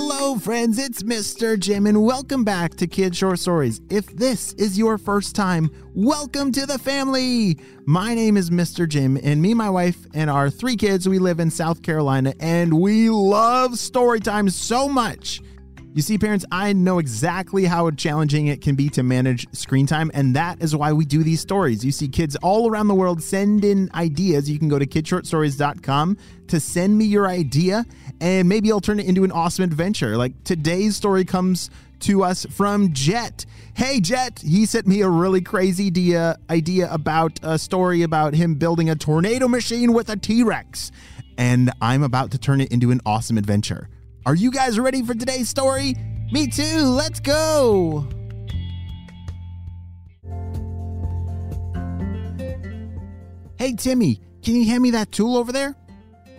Hello, friends, it's Mr. Jim, and welcome back to Kid Short Stories. If this is your first time, welcome to the family. My name is Mr. Jim, and me, my wife, and our three kids, we live in South Carolina, and we love story time so much. You see, parents, I know exactly how challenging it can be to manage screen time, and that is why we do these stories. You see, kids all around the world send in ideas. You can go to kidshortstories.com to send me your idea, and maybe I'll turn it into an awesome adventure. Like today's story comes to us from Jet. Hey, Jet, he sent me a really crazy idea, idea about a story about him building a tornado machine with a T Rex, and I'm about to turn it into an awesome adventure. Are you guys ready for today's story? Me too. Let's go. Hey, Timmy, can you hand me that tool over there?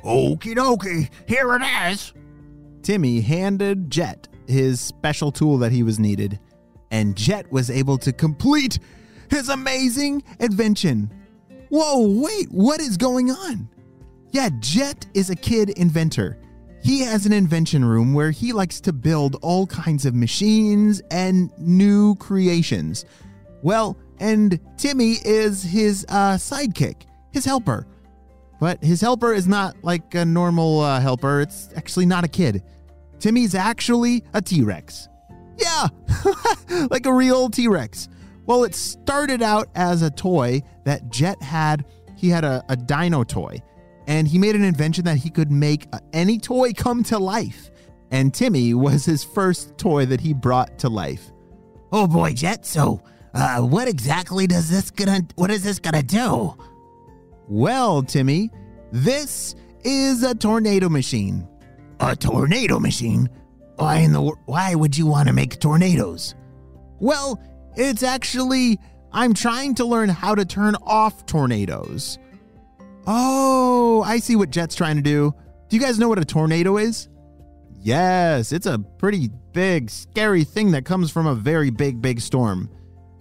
Okie dokie, here it is. Timmy handed Jet his special tool that he was needed, and Jet was able to complete his amazing invention. Whoa, wait, what is going on? Yeah, Jet is a kid inventor. He has an invention room where he likes to build all kinds of machines and new creations. Well, and Timmy is his uh, sidekick, his helper. But his helper is not like a normal uh, helper, it's actually not a kid. Timmy's actually a T Rex. Yeah, like a real T Rex. Well, it started out as a toy that Jet had. He had a, a dino toy and he made an invention that he could make any toy come to life. And Timmy was his first toy that he brought to life. Oh boy, Jet. So, uh, what exactly does this gonna? What is this gonna do? Well, Timmy, this is a tornado machine. A tornado machine? Why in the? Why would you want to make tornadoes? Well, it's actually I'm trying to learn how to turn off tornadoes. Oh, I see what Jet's trying to do. Do you guys know what a tornado is? Yes, it's a pretty big, scary thing that comes from a very big, big storm.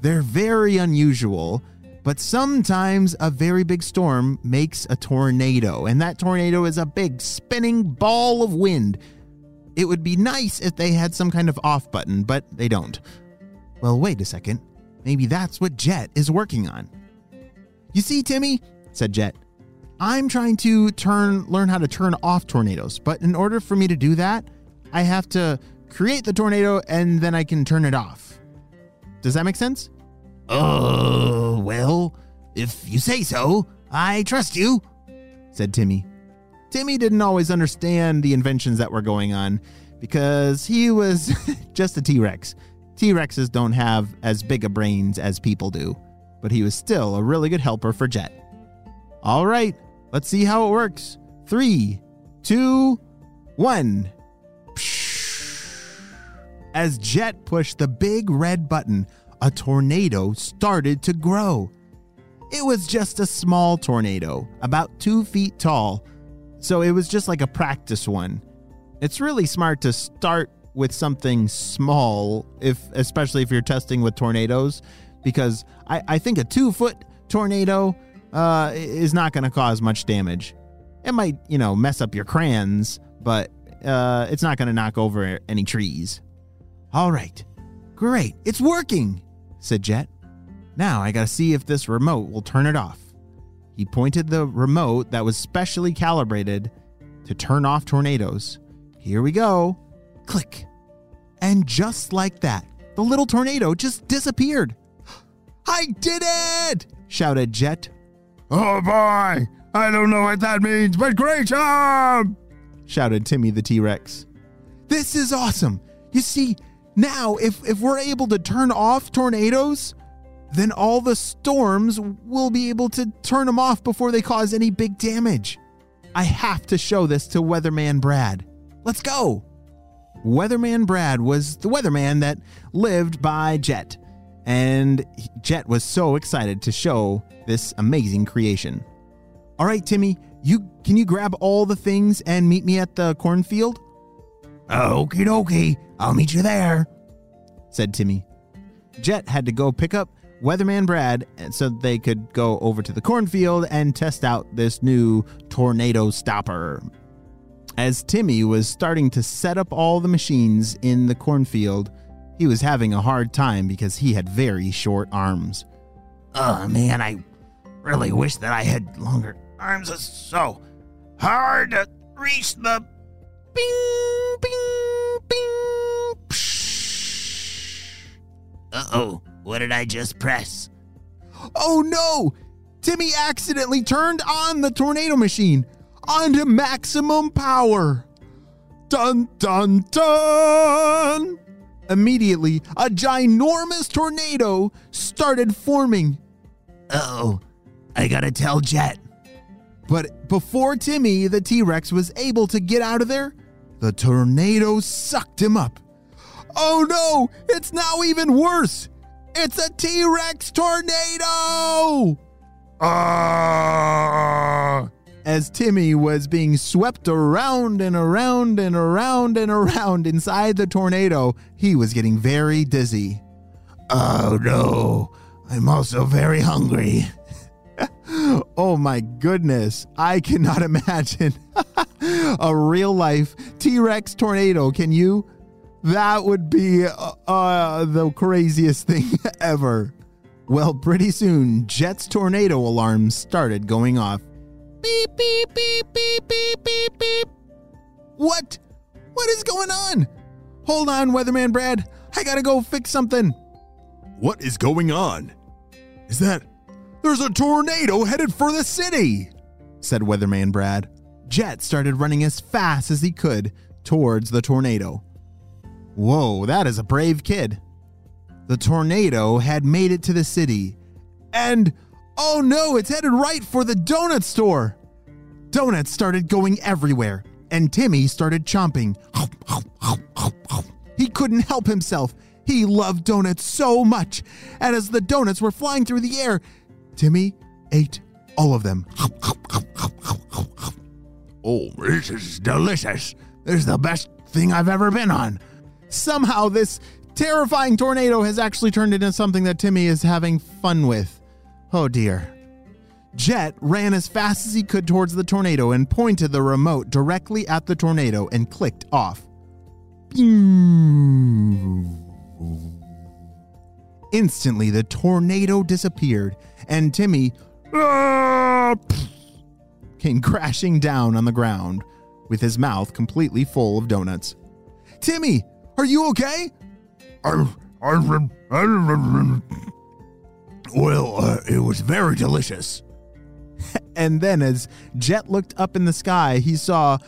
They're very unusual, but sometimes a very big storm makes a tornado, and that tornado is a big, spinning ball of wind. It would be nice if they had some kind of off button, but they don't. Well, wait a second. Maybe that's what Jet is working on. You see, Timmy, said Jet, I'm trying to turn learn how to turn off tornadoes, but in order for me to do that, I have to create the tornado and then I can turn it off. Does that make sense? Oh, well, if you say so, I trust you, said Timmy. Timmy didn't always understand the inventions that were going on because he was just a T Rex. T Rexes don't have as big a brains as people do, but he was still a really good helper for Jet. All right, Let's see how it works. Three, two, one. As Jet pushed the big red button, a tornado started to grow. It was just a small tornado, about two feet tall, so it was just like a practice one. It's really smart to start with something small, if especially if you're testing with tornadoes, because I, I think a two foot tornado uh, is not going to cause much damage. It might, you know, mess up your crayons, but uh, it's not going to knock over any trees. All right, great, it's working, said Jet. Now I got to see if this remote will turn it off. He pointed the remote that was specially calibrated to turn off tornadoes. Here we go. Click. And just like that, the little tornado just disappeared. I did it! shouted Jet, Oh boy, I don't know what that means, but great job! shouted Timmy the T Rex. This is awesome. You see, now if, if we're able to turn off tornadoes, then all the storms will be able to turn them off before they cause any big damage. I have to show this to Weatherman Brad. Let's go. Weatherman Brad was the weatherman that lived by Jet, and Jet was so excited to show this amazing creation. All right, Timmy, you can you grab all the things and meet me at the cornfield? Okie dokie, I'll meet you there, said Timmy. Jet had to go pick up Weatherman Brad so they could go over to the cornfield and test out this new tornado stopper. As Timmy was starting to set up all the machines in the cornfield, he was having a hard time because he had very short arms. Oh man, I really wish that I had longer arms. It's so hard to reach the bing, bing, bing. Uh oh, what did I just press? Oh no! Timmy accidentally turned on the tornado machine onto maximum power. Dun dun dun! Immediately, a ginormous tornado started forming. Uh oh, I gotta tell Jet. But before Timmy, the T Rex, was able to get out of there, the tornado sucked him up. Oh no, it's now even worse! It's a T Rex tornado! Ah! As Timmy was being swept around and around and around and around inside the tornado, he was getting very dizzy. Oh no, I'm also very hungry. oh my goodness, I cannot imagine a real life T Rex tornado. Can you? That would be uh, uh, the craziest thing ever. Well, pretty soon, Jet's tornado alarms started going off. Beep, beep, beep, beep, beep, beep, beep. What? What is going on? Hold on, Weatherman Brad. I gotta go fix something. What is going on? Is that. There's a tornado headed for the city! said Weatherman Brad. Jet started running as fast as he could towards the tornado. Whoa, that is a brave kid. The tornado had made it to the city. And, oh no, it's headed right for the donut store. Donuts started going everywhere, and Timmy started chomping. He couldn't help himself. He loved donuts so much. And as the donuts were flying through the air, Timmy ate all of them. Oh, this is delicious. This is the best thing I've ever been on. Somehow, this terrifying tornado has actually turned into something that Timmy is having fun with. Oh dear. Jet ran as fast as he could towards the tornado and pointed the remote directly at the tornado and clicked off. Instantly, the tornado disappeared, and Timmy Ah! came crashing down on the ground with his mouth completely full of donuts. Timmy, are you okay? I, I, I, well, uh, it was very delicious. And then, as Jet looked up in the sky, he saw,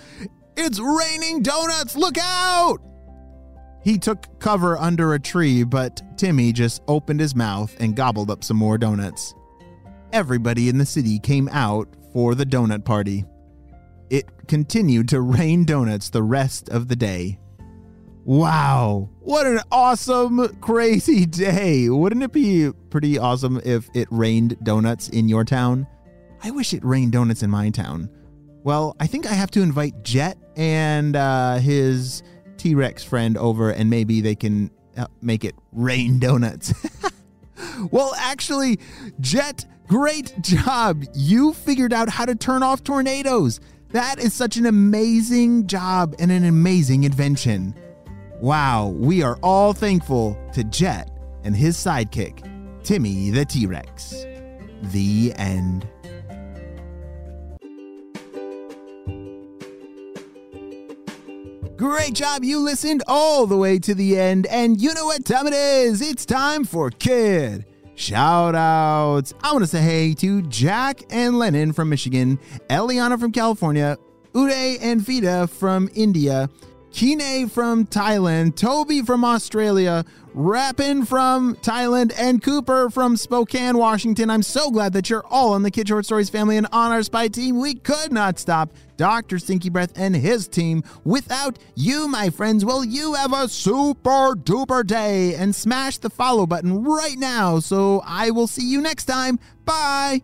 It's raining donuts! Look out! He took cover under a tree, but Timmy just opened his mouth and gobbled up some more donuts. Everybody in the city came out for the donut party. It continued to rain donuts the rest of the day. Wow, what an awesome, crazy day! Wouldn't it be pretty awesome if it rained donuts in your town? I wish it rained donuts in my town. Well, I think I have to invite Jet and uh, his T Rex friend over, and maybe they can uh, make it rain donuts. well, actually, Jet, great job. You figured out how to turn off tornadoes. That is such an amazing job and an amazing invention. Wow, we are all thankful to Jet and his sidekick, Timmy the T Rex. The end. Great job. You listened all the way to the end. And you know what time it is? It's time for Kid Shout outs. I want to say hey to Jack and Lennon from Michigan, Eliana from California, Uday and Vida from India, Kine from Thailand, Toby from Australia, Rappin from Thailand, and Cooper from Spokane, Washington. I'm so glad that you're all in the Kid Short Stories family and on our spy team. We could not stop Dr. Stinky Breath and his team without you, my friends. Will you have a super duper day and smash the follow button right now so I will see you next time. Bye.